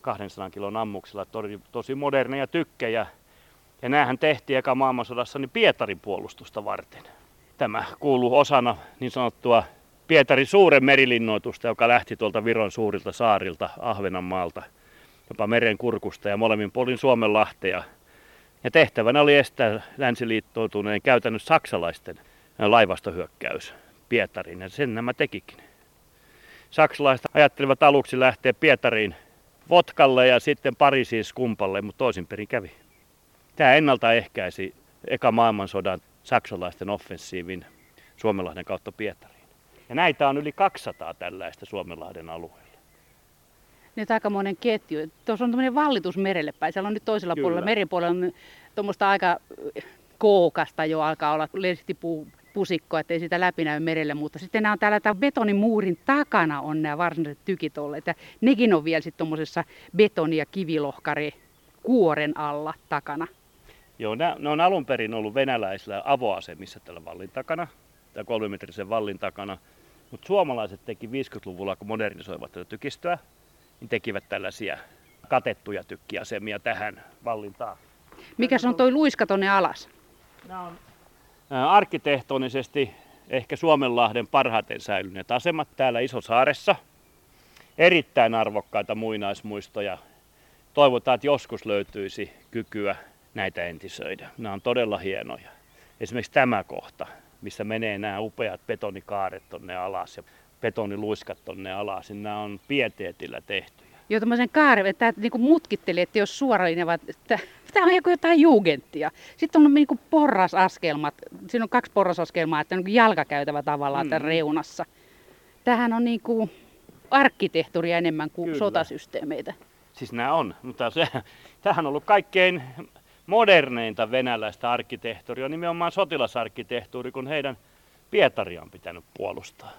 200 kilon ammuksella. Tosi, tosi moderneja tykkejä. Ja näähän tehtiin eka maailmansodassa niin Pietarin puolustusta varten. Tämä kuuluu osana niin sanottua Pietarin suuren merilinnoitusta, joka lähti tuolta Viron suurilta saarilta Ahvenanmaalta, jopa meren kurkusta ja molemmin puolin Suomenlahtea. Ja tehtävänä oli estää länsiliittoutuneen käytännössä saksalaisten laivastohyökkäys Pietariin, ja sen nämä tekikin. Saksalaiset ajattelivat aluksi lähteä Pietariin Votkalle ja sitten Pariisiin Skumpalle, mutta toisin perin kävi. Tämä ennaltaehkäisi eka maailmansodan saksalaisten offensiivin Suomenlahden kautta Pietariin. Ja näitä on yli 200 tällaista Suomenlahden alueella. Nyt aikamoinen ketju. Tuossa on tämmöinen vallitus merelle päin. Siellä on nyt toisella Kyllä. puolella, meripuolella on tuommoista aika kookasta jo alkaa olla lestipuu pusikko, ettei sitä läpi näy merelle, mutta sitten nämä on täällä tämän betonimuurin takana on nämä varsinaiset tykit olleet. Ja nekin on vielä sitten tuommoisessa betoni- ja kivilohkare kuoren alla takana. Joo, nämä, ne on alun perin ollut venäläisillä avoasemissa tällä vallin takana, tai kolmimetrisen vallin takana. Mutta suomalaiset teki 50-luvulla, kun modernisoivat tätä tykistöä, niin tekivät tällaisia katettuja tykkiasemia tähän vallin taakse. Mikä se on toi luiska tonne alas? Nämä on arkkitehtonisesti ehkä Suomenlahden parhaiten säilyneet asemat täällä Isosaaressa. Erittäin arvokkaita muinaismuistoja. Toivotaan, että joskus löytyisi kykyä näitä entisöidä. Nämä on todella hienoja. Esimerkiksi tämä kohta, missä menee nämä upeat betonikaaret tonne alas ja betoniluiskat tonne alas, niin nämä on pieteetillä tehtyjä. Joo, tämmöisen kaaren, että tämä niinku mutkitteli, että jos suoralinja, vaan että tämä on joku jotain jugendtia. Sitten on niinku porrasaskelmat, siinä on kaksi porrasaskelmaa, että on niinku jalkakäytävä tavallaan mm. tämän reunassa. Tähän on niinku arkkitehtuuria enemmän kuin Kyllä. sotasysteemeitä. Siis nämä on, mutta se, tämähän on ollut kaikkein moderneinta venäläistä arkkitehtuuria, nimenomaan sotilasarkkitehtuuri, kun heidän Pietaria on pitänyt puolustaa.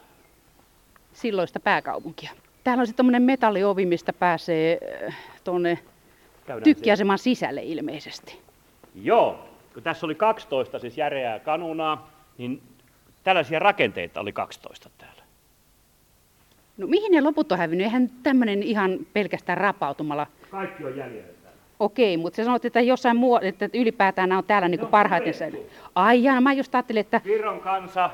Silloista pääkaupunkia. Täällä on sitten tämmöinen metalliovi, mistä pääsee äh, tuonne tykkiaseman sisälle ilmeisesti. Joo, kun tässä oli 12 siis järeää kanunaa, niin tällaisia rakenteita oli 12 täällä. No mihin ne loput on hävinnyt? Eihän tämmöinen ihan pelkästään rapautumalla Kaikki on jäljellä täällä. Okei, mutta sä sanoit, että jossain muu, että ylipäätään nämä on täällä niin on parhaiten säilynyt. Ai jaa, mä just ajattelin, että Viron kansa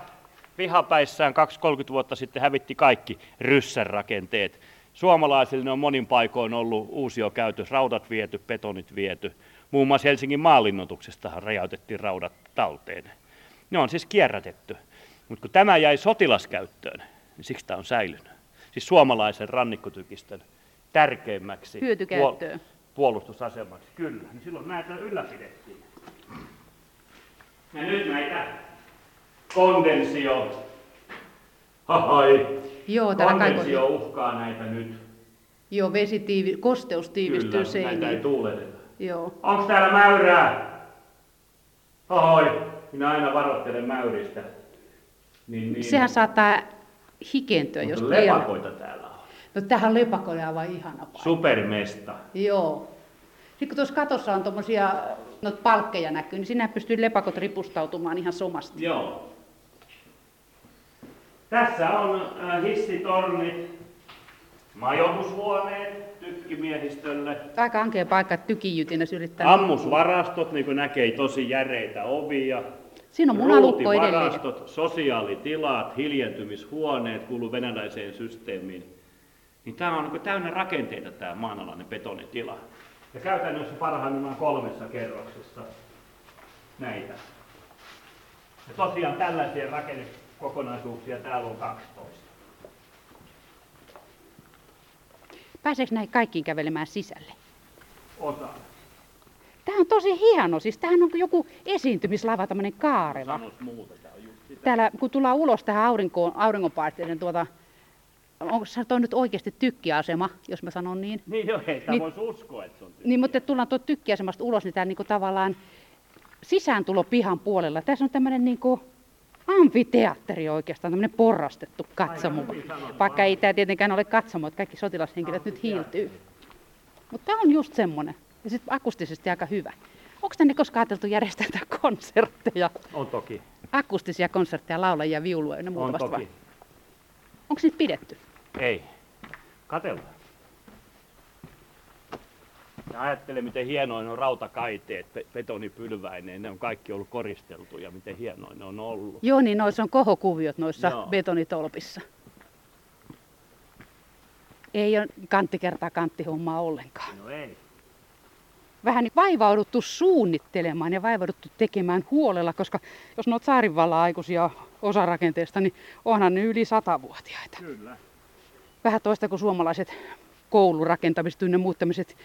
vihapäissään 2-30 vuotta sitten hävitti kaikki ryssän rakenteet. Suomalaisille ne on monin paikoin ollut uusio käytös, raudat viety, betonit viety. Muun muassa Helsingin maalinnoituksestahan räjäytettiin raudat talteen. Ne on siis kierrätetty. Mutta kun tämä jäi sotilaskäyttöön, niin siksi tämä on säilynyt. Siis suomalaisen rannikkotykistön tärkeimmäksi Hyötykäyttöön. puolustusasemaksi. Kyllä, niin silloin näitä ylläpidettiin. Ja nyt näitä kondensio. Hahai. joo, täällä Kondensio uhkaa näitä nyt. joo, vesitiivi, kosteus tiivistyy Kyllä, näitä ei seiniin. tuuleteta. Joo. Onks täällä mäyrää? Hahoi. Minä aina varoittelen mäyristä. Niin, niin. Sehän saattaa hikentyä, jos Mutta liian... lepakoita täällä on. No tähän lepakoille on aivan ihana paikka. Supermesta. Joo. Sitten kun tuossa katossa on tuommoisia noita palkkeja näkyy, niin sinne pystyy lepakot ripustautumaan ihan somasti. Joo. Tässä on äh, hissitornit, majoitushuoneet tykkimiehistölle, Aika ankea paikka, tykijytinä yrittää... ammusvarastot, niin kuin näkee, tosi järeitä ovia. Siinä on munalukko edelleen. Sosiaalitilat, hiljentymishuoneet kuuluu venäläiseen systeemiin. Niin tämä on niin täynnä rakenteita tämä maanalainen betonitila. Ja käytännössä parhaimmillaan kolmessa kerroksessa näitä. Ja tosiaan tällaisia rakennekokonaisuuksia täällä on 12. Pääseekö näihin kaikkiin kävelemään sisälle? Osa. Tämä on tosi hieno, siis tämähän on joku esiintymislava, tämmöinen kaareva. Sanois muuta, tämä on just sitä. Täällä kun tullaan ulos tähän aurinkoon, auringonpaisteiden tuota, onko se toi nyt oikeasti tykkiasema, jos mä sanon niin? Niin joo, ei Niin- voisi uskoa, että se on tyhjä. Niin, mutta tullaan tuolta tykkiasemasta ulos, niin tämä niinku tavallaan sisääntulo pihan puolella. Tässä on tämmöinen niinku amfiteatteri oikeastaan, tämmöinen porrastettu katsomo. Sanottu, Vaikka ei tämä tietenkään ole katsomo, että kaikki sotilashenkilöt nyt hiiltyy. Mutta tämä on just semmoinen. Ja sitten akustisesti aika hyvä. Onko tänne koskaan ajateltu järjestää tää konsertteja? On toki. Akustisia konsertteja, laulajia, viulua ja ne On muuta toki. Onko niitä pidetty? Ei. Katellaan. Ja ajattele, miten hienoin on rautakaiteet, be- betonipylväineen. Ne on kaikki ollut koristeltu ja miten hienoin ne on ollut. Joo, niin noissa on kohokuviot noissa Joo. betonitolpissa. Ei ole kanttikertaa kanttihommaa ollenkaan. No ei. Vähän niin vaivauduttu suunnittelemaan ja vaivauduttu tekemään huolella, koska jos ne on aikuisia osarakenteesta, niin onhan ne yli satavuotiaita. Kyllä. Vähän toista kuin suomalaiset koulurakentamiset ynnä muut tämmöiset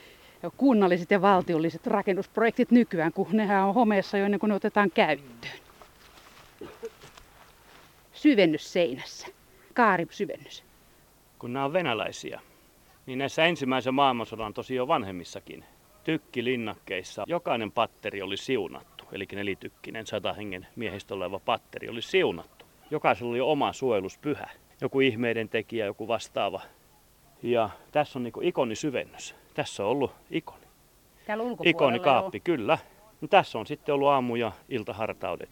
kunnalliset ja valtiolliset rakennusprojektit nykyään, kun nehän on homeessa jo ennen kuin ne otetaan käyttöön. Syvennys seinässä. Kaarisyvennys. Kun nämä on venäläisiä, niin näissä ensimmäisen maailmansodan tosiaan vanhemmissakin tykki-linnakkeissa jokainen patteri oli siunattu. Eli nelitykkinen sata hengen miehistä oleva patteri oli siunattu. Jokaisella oli oma suojeluspyhä. Joku ihmeiden tekijä, joku vastaava. Ja tässä on niin ikonisyvennys. Tässä on ollut ikoni. Täällä Ikonikaappi, jo. kyllä. No, tässä on sitten ollut aamu- ja iltahartaudet.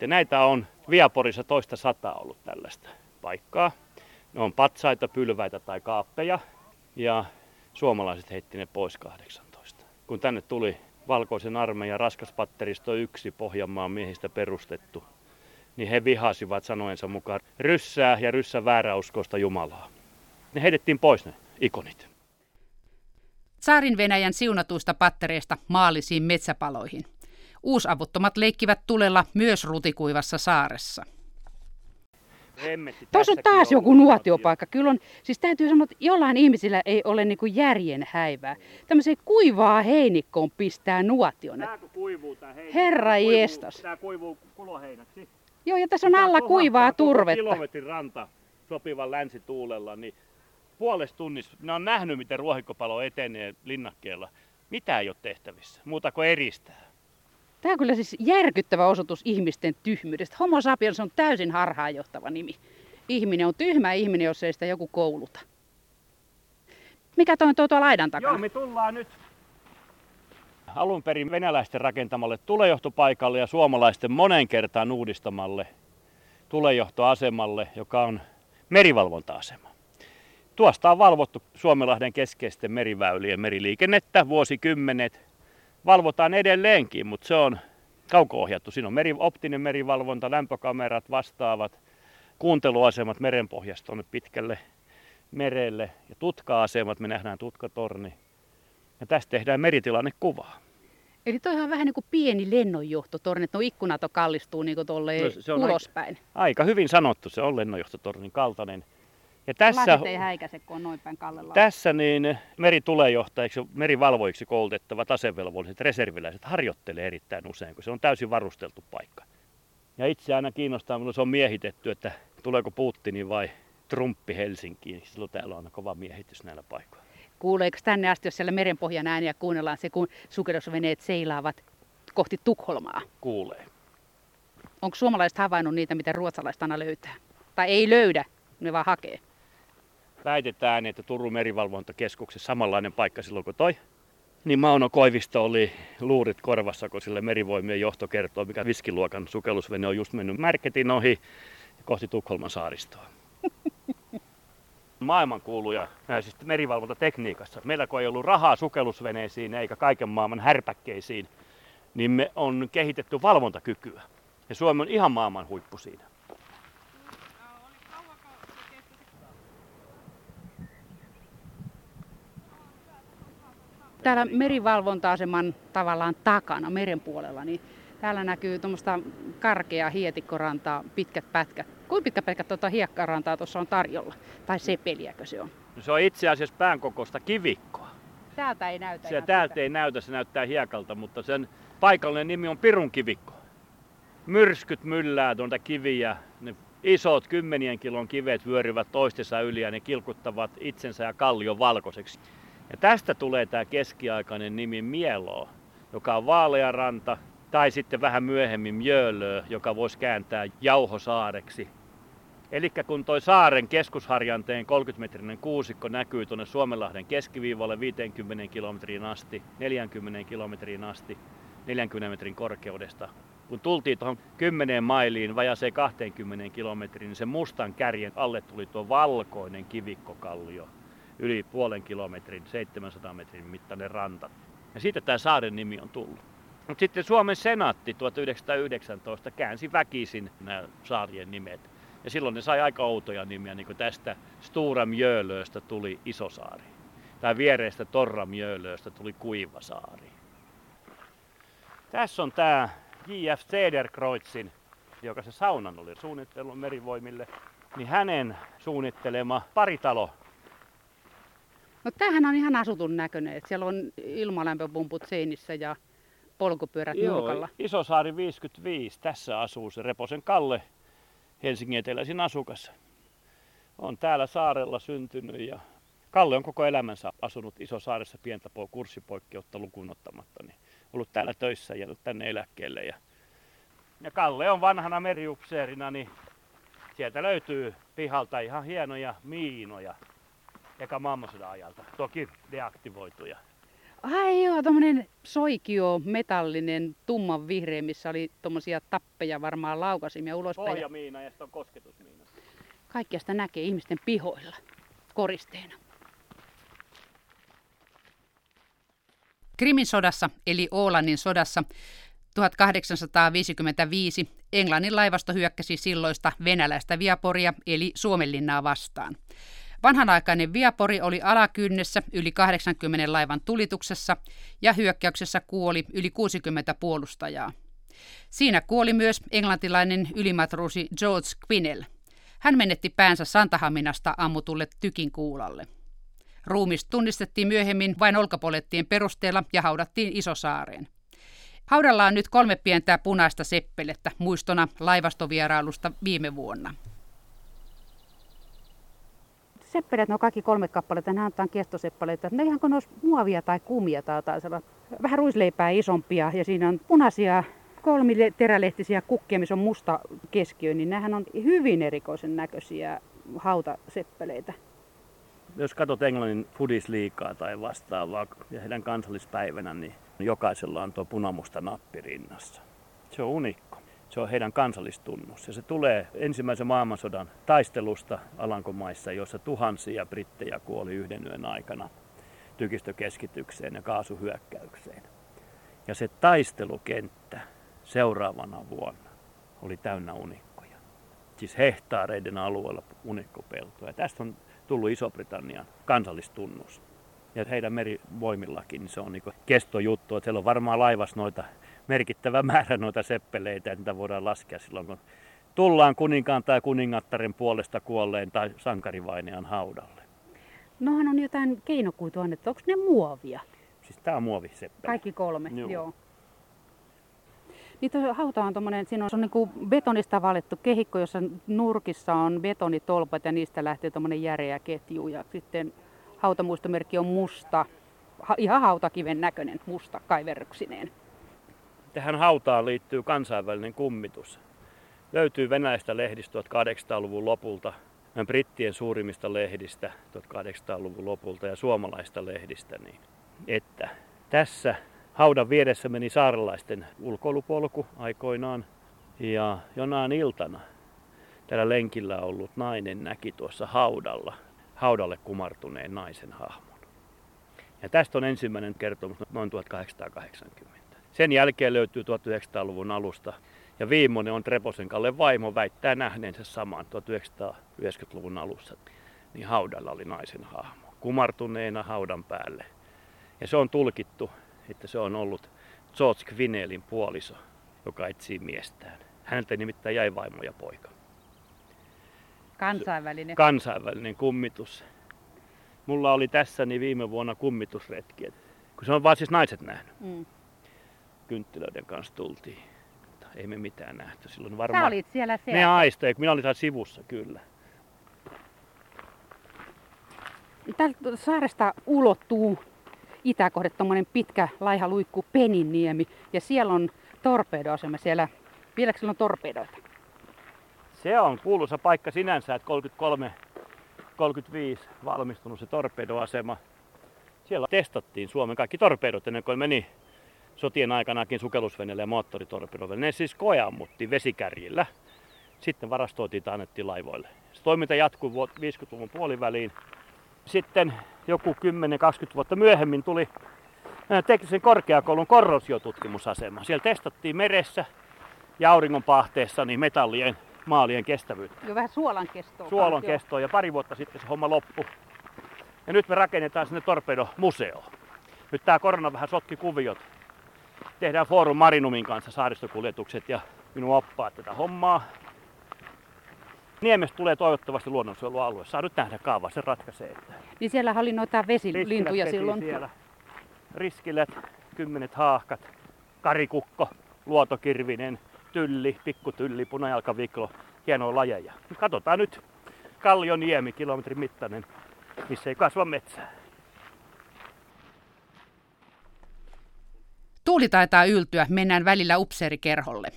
Ja näitä on Viaporissa toista sataa ollut tällaista paikkaa. Ne on patsaita, pylväitä tai kaappeja. Ja suomalaiset heitti ne pois 18. Kun tänne tuli valkoisen armeijan raskaspatteristo yksi Pohjanmaan miehistä perustettu, niin he vihasivat sanoensa mukaan ryssää ja ryssän vääräuskoista Jumalaa. Ne heitettiin pois ne ikonit. Saarin Venäjän siunatuista pattereista maallisiin metsäpaloihin. Uusavuttomat leikkivät tulella myös rutikuivassa saaressa. Tuossa on taas joku nuotiopaikka. Kyllä on, siis täytyy sanoa, että jollain ihmisillä ei ole niin kuin järjen häivää. Tämmöiseen kuivaa heinikkoon pistää nuotion. Tämä kuivuu, tämä Herra kuivuu, jestas. Tämä kuivuu kuloheinäksi. Joo, ja tässä on alla kuivaa turvetta. kilometrin ranta sopivan länsituulella, niin puolesta tunnissa ne on nähnyt, miten ruohikkopalo etenee linnakkeella. Mitä ei ole tehtävissä, muuta kuin eristää. Tämä on kyllä siis järkyttävä osoitus ihmisten tyhmyydestä. Homo sapiens on täysin harhaanjohtava nimi. Ihminen on tyhmä ihminen, jos ei sitä joku kouluta. Mikä toi on tuo tuolla laidan takana? Joo, me tullaan nyt alun perin venäläisten rakentamalle tulejohtopaikalle ja suomalaisten monen kertaan uudistamalle tulejohtoasemalle, joka on merivalvonta-asema. Tuosta on valvottu Suomenlahden keskeisten meriväylien meriliikennettä vuosikymmenet valvotaan edelleenkin, mutta se on kauko-ohjattu. Siinä on meri, optinen merivalvonta, lämpökamerat vastaavat, kuunteluasemat merenpohjasta tuonne pitkälle merelle ja tutka-asemat, me nähdään tutkatorni. Ja tästä tehdään meritilannekuvaa. Eli toi on vähän niin kuin pieni lennonjohtotorni, että no ikkunat on kallistuu niin kuin no, se on ulospäin. Aika, aika hyvin sanottu, se on lennonjohtotornin kaltainen. Ja tässä, ei häikäise, kun on noin päin kallella. Tässä niin meritulejohtajiksi, merivalvoiksi koulutettavat asevelvolliset reserviläiset harjoittelee erittäin usein, kun se on täysin varusteltu paikka. Ja itse aina kiinnostaa, kun se on miehitetty, että tuleeko Putini vai Trumpi Helsinkiin. Silloin täällä on kova miehitys näillä paikoilla. Kuuleeko tänne asti, jos siellä merenpohjan ääniä kuunnellaan se, kun sukellusveneet seilaavat kohti Tukholmaa? Kuulee. Onko suomalaiset havainnut niitä, mitä ruotsalaiset aina löytää? Tai ei löydä, ne vaan hakee? Väitetään, että Turun merivalvontakeskuksessa samanlainen paikka silloin kuin toi. Niin Mauno Koivisto oli luurit korvassa, kun sille merivoimien johto kertoo, mikä viskiluokan sukellusvene on just mennyt Märketin ohi kohti Tukholman saaristoa. Maailmankuuluja siis merivalvontatekniikassa. Meillä kun ei ollut rahaa sukellusveneisiin eikä kaiken maailman härpäkkeisiin, niin me on kehitetty valvontakykyä. Ja Suomi on ihan maailman huippu siinä. Täällä merivalvonta-aseman tavallaan takana, meren puolella, niin täällä näkyy tuommoista karkeaa hietikkorantaa, pitkät pätkät. Kuinka pitkä pätkät tuota hiekkarantaa tuossa on tarjolla? Tai sepeliäkö se on? No se on itse asiassa päänkokoista kivikkoa. Täältä ei näytä. Se täältä sitä. ei näytä, se näyttää hiekalta, mutta sen paikallinen nimi on Pirun kivikko. Myrskyt myllää tuonta kiviä, ne isot kymmenien kilon kivet vyöryvät toistensa yli ja ne kilkuttavat itsensä ja kallion valkoiseksi. Ja tästä tulee tämä keskiaikainen nimi Mielo, joka on vaalearanta, tai sitten vähän myöhemmin Mjölö, joka voisi kääntää Jauhosaareksi. Eli kun toi saaren keskusharjanteen 30-metrinen kuusikko näkyy tuonne Suomenlahden keskiviivalle 50 kilometriin asti, 40 kilometriin asti, 40 metrin korkeudesta. Kun tultiin tuohon 10 mailiin, vajaseen 20 kilometriin, niin sen mustan kärjen alle tuli tuo valkoinen kivikkokallio yli puolen kilometrin, 700 metrin mittainen ranta. Ja siitä tämä saaren nimi on tullut. Mutta sitten Suomen senaatti 1919 käänsi väkisin nämä saarien nimet. Ja silloin ne sai aika outoja nimiä, niin kuin tästä Stura Mjölöstä tuli Isosaari. Tai viereistä Torra Mjölöstä tuli Kuivasaari. Tässä on tämä J.F. Cederkreuzin, joka se saunan oli suunnittelun merivoimille, niin hänen suunnittelema paritalo No tämähän on ihan asutun näköinen, että siellä on ilmalämpöpumput seinissä ja polkupyörät Joo, nurkalla. Isosaari 55, tässä asuu se Reposen Kalle, Helsingin eteläisin asukas. On täällä saarella syntynyt ja Kalle on koko elämänsä asunut Isosaaressa pientä kurssipoikkeutta lukuun ottamatta, niin ollut täällä töissä ja tänne eläkkeelle. Ja, ja Kalle on vanhana meriupseerina, niin sieltä löytyy pihalta ihan hienoja miinoja eka maailmansodan ajalta. Toki deaktivoituja. Ai joo, tommonen soikio, metallinen, tumman vihreä, missä oli tommosia tappeja varmaan laukasimia ulospäin. Pohjamiina ja sitten on kosketusmiina. Kaikkia sitä näkee ihmisten pihoilla koristeena. Krimin sodassa eli Oolannin sodassa 1855 Englannin laivasto hyökkäsi silloista venäläistä Viaporia eli Suomenlinnaa vastaan. Vanhanaikainen Viapori oli alakynnessä yli 80 laivan tulituksessa ja hyökkäyksessä kuoli yli 60 puolustajaa. Siinä kuoli myös englantilainen ylimatruusi George Quinnell. Hän menetti päänsä Santahaminasta ammutulle tykin kuulalle. Ruumis tunnistettiin myöhemmin vain olkapolettien perusteella ja haudattiin Isosaareen. Haudalla on nyt kolme pientä punaista seppelettä muistona laivastovierailusta viime vuonna. Seppeleet, ne on kaikki kolme kappaletta, nämä on kiestoseppeleitä. Ne ihan kuin olisi muovia tai kumia tai jotain vähän ruisleipää isompia ja siinä on punaisia terälehtisiä kukkia, missä on musta keskiö, niin nämähän on hyvin erikoisen näköisiä hautaseppeleitä jos katsot Englannin Foodisliikaa tai vastaavaa ja heidän kansallispäivänä, niin jokaisella on tuo punamusta nappi rinnassa. Se on unikko. Se on heidän kansallistunnus. Ja se tulee ensimmäisen maailmansodan taistelusta Alankomaissa, jossa tuhansia brittejä kuoli yhden yön aikana tykistökeskitykseen ja kaasuhyökkäykseen. Ja se taistelukenttä seuraavana vuonna oli täynnä unikkoja. Siis hehtaareiden alueella unikkopeltoa. Ja tästä on tullut Iso-Britannian kansallistunnus. Ja heidän merivoimillakin se on niin kestojuttu, että siellä on varmaan laivas noita merkittävä määrä noita seppeleitä, että niitä voidaan laskea silloin, kun tullaan kuninkaan tai kuningattaren puolesta kuolleen tai sankarivainian haudalle. Nohan on jotain keinokuitua että onko ne muovia? Siis tää on muoviseppele. Kaikki kolme, joo. joo. Niitä hauta on tommonen, siinä on, se on niin betonista valettu kehikko, jossa nurkissa on betonitolpat ja niistä lähtee tommonen järeä ketju. Ja sitten hautamuistomerkki on musta, ha, ihan hautakiven näköinen musta kaiverryksineen. Tähän hautaan liittyy kansainvälinen kummitus. Löytyy venäläistä lehdistä 1800-luvun lopulta, brittien suurimmista lehdistä 1800-luvun lopulta ja suomalaista lehdistä, niin että tässä haudan vieressä meni saarelaisten ulkoilupolku aikoinaan. Ja jonain iltana täällä lenkillä ollut nainen näki tuossa haudalla, haudalle kumartuneen naisen hahmon. Ja tästä on ensimmäinen kertomus noin 1880. Sen jälkeen löytyy 1900-luvun alusta. Ja viimeinen on Treposen Kalle vaimo väittää nähneensä saman 1990-luvun alussa. Niin haudalla oli naisen hahmo, kumartuneena haudan päälle. Ja se on tulkittu että se on ollut George Quinnellin puoliso, joka etsii miestään. Häneltä nimittäin jäi vaimo ja poika. Kansainvälinen. Kansainvälinen kummitus. Mulla oli tässäni viime vuonna kummitusretki, kun se on vaan siis naiset nähnyt. Mm. Kynttilöiden kanssa tultiin. Mutta ei me mitään nähty. Silloin varmaan... Sä olit siellä siellä. Ne aistoja, minä olin sivussa kyllä. Tältä saaresta ulottuu itäkohde tuommoinen pitkä laiha luikku Peninniemi ja siellä on torpedoasema siellä. Vieläkö siellä on torpedoita? Se on kuuluisa paikka sinänsä, että 33 35 valmistunut se torpedoasema. Siellä testattiin Suomen kaikki torpedot ennen kuin meni sotien aikanakin sukellusveneelle ja moottoritorpedoille. Ne siis koeammuttiin vesikärjillä. Sitten varastoitiin ja annettiin laivoille. Se toiminta jatkuu 50-luvun puoliväliin sitten joku 10-20 vuotta myöhemmin tuli teknisen korkeakoulun korrosiotutkimusasema. Siellä testattiin meressä ja auringonpahteessa niin metallien maalien kestävyyttä. Jo vähän suolan kestoa. Suolan kestoa ja pari vuotta sitten se homma loppu. Ja nyt me rakennetaan sinne Torpedo-museo. Nyt tämä korona vähän sotki kuviot. Tehdään Forum Marinumin kanssa saaristokuljetukset ja minun oppaat tätä hommaa. Niemestä tulee toivottavasti luonnonsuojelualue. Saa nyt nähdä kaava, se ratkaisee. Niin siellä oli noita vesilintuja silloin. Siellä. Riskilet, kymmenet haahkat, karikukko, luotokirvinen, tylli, pikkutylli, punajalkaviklo, hienoja lajeja. Katsotaan nyt Kallioniemi, kilometrin mittainen, missä ei kasva metsää. Tuuli taitaa yltyä, mennään välillä upseerikerholle.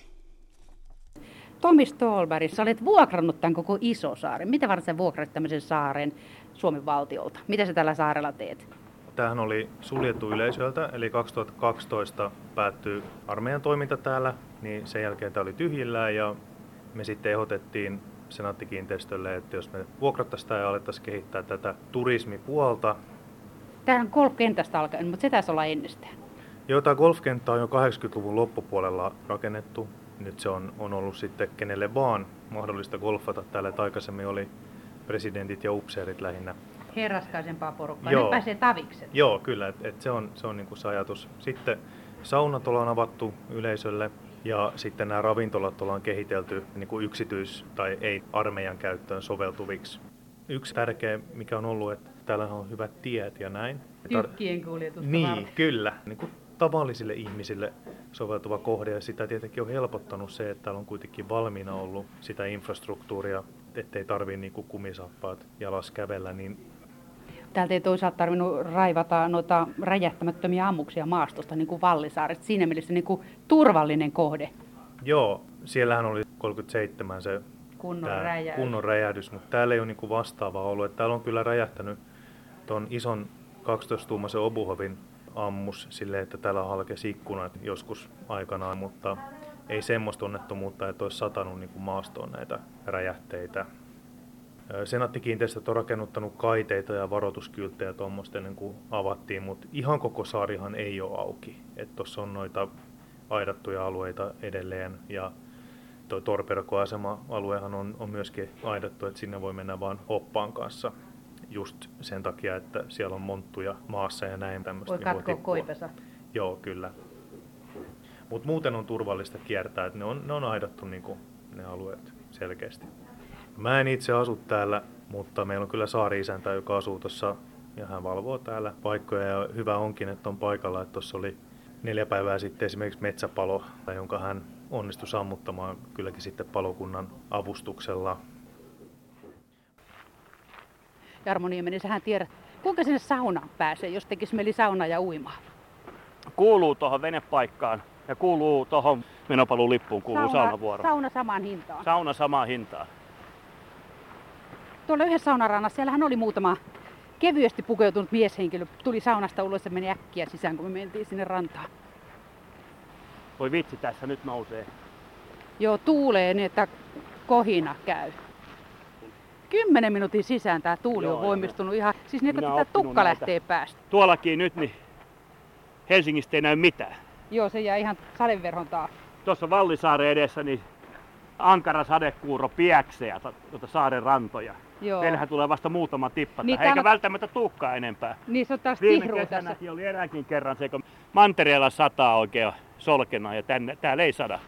Tomi Stolberg, sä olet vuokrannut tämän koko Isosaaren. Mitä varten sä vuokrat tämmöisen saaren Suomen valtiolta? Mitä sä tällä saarella teet? Tämähän oli suljettu yleisöltä, eli 2012 päättyi armeijan toiminta täällä, niin sen jälkeen tämä oli tyhjillään ja me sitten ehdotettiin Senaatti-kiinteistölle, että jos me vuokrattaisiin tämä ja alettaisiin kehittää tätä turismipuolta. Tämä on golfkentästä alkaen, mutta se taisi olla ennestään. Joo, tämä golfkenttä on jo 80-luvun loppupuolella rakennettu. Nyt se on, on ollut sitten kenelle vaan mahdollista golfata täällä, että aikaisemmin oli presidentit ja upseerit lähinnä. Herraskaisempaa porukkaa, Joo. nyt pääsee tavikset. Joo, kyllä, että et se on, se, on niinku se ajatus. Sitten saunat ollaan avattu yleisölle ja sitten nämä ravintolat ollaan kehitelty niin kuin yksityis- tai ei armeijan käyttöön soveltuviksi. Yksi tärkeä, mikä on ollut, että täällä on hyvät tiet ja näin. Tykkien kuljetusta Niin, varten. kyllä. Niin kuin tavallisille ihmisille soveltuva kohde ja sitä tietenkin on helpottanut se, että täällä on kuitenkin valmiina ollut sitä infrastruktuuria, ettei tarvii niin kumisappaat jalas kävellä, niin Täältä ei toisaalta tarvinnut raivata noita räjähtämättömiä ammuksia maastosta, niin kuin Vallisaaret. Siinä mielessä niin kuin turvallinen kohde. Joo, siellähän oli 37 se kunnon, räjähdys. kunnon räjähdys, mutta täällä ei ole niin kuin vastaavaa ollut. Että täällä on kyllä räjähtänyt tuon ison 12-tuumaisen Obuhovin ammus sille, että täällä halkesi ikkunat joskus aikanaan, mutta ei semmoista onnettomuutta, että olisi satanut niin kuin maastoon näitä räjähteitä. Senaattikiinteistöt on rakennuttanut kaiteita ja varoituskylttejä tuommoista ennen kuin avattiin, mutta ihan koko saarihan ei ole auki. Tuossa on noita aidattuja alueita edelleen ja tuo Torperko-asema-aluehan on, on myöskin aidattu, että sinne voi mennä vain oppaan kanssa just sen takia, että siellä on monttuja maassa ja näin tämmöistä. Voi niin katkoa koipesa. Joo, kyllä. Mutta muuten on turvallista kiertää, että ne on, ne on aidattu niin kuin, ne alueet selkeästi. Mä en itse asu täällä, mutta meillä on kyllä saari-isäntä, joka asuu tuossa ja hän valvoo täällä paikkoja ja hyvä onkin, että on paikalla, että tuossa oli neljä päivää sitten esimerkiksi metsäpalo, jonka hän onnistui sammuttamaan kylläkin sitten palokunnan avustuksella. Jarmo Nieminen, sähän tiedät, kuinka sinne saunaan pääsee, jos tekisi mieli sauna ja uimaa? Kuuluu tuohon venepaikkaan ja kuuluu tuohon menopalulippuun kuuluu sauna, saunavuoro. Sauna samaan hintaan. Sauna samaan hintaan. Tuolla yhdessä saunarannassa, siellähän oli muutama kevyesti pukeutunut mieshenkilö. Tuli saunasta ulos ja meni äkkiä sisään, kun me mentiin sinne rantaan. Voi vitsi, tässä nyt nousee. Joo, tuulee niin, että kohina käy. Kymmenen minuutin sisään tämä tuuli Joo, on voimistunut ihan, siis niin, että tätä tukka näitä. lähtee päästä. Tuollakin nyt, niin Helsingistä ei näy mitään. Joo, se jää ihan sadeverhon taa. Tuossa Vallisaaren edessä, niin ankara sadekuuro piäksejä tuota saaren rantoja. Joo. Meillähän tulee vasta muutama tippa niin, eikä on... välttämättä tuukkaa enempää. Niin se on taas Viime kesänäkin oli eräänkin kerran se, kun mantereella sataa oikein solkena ja tänne, täällä ei sada.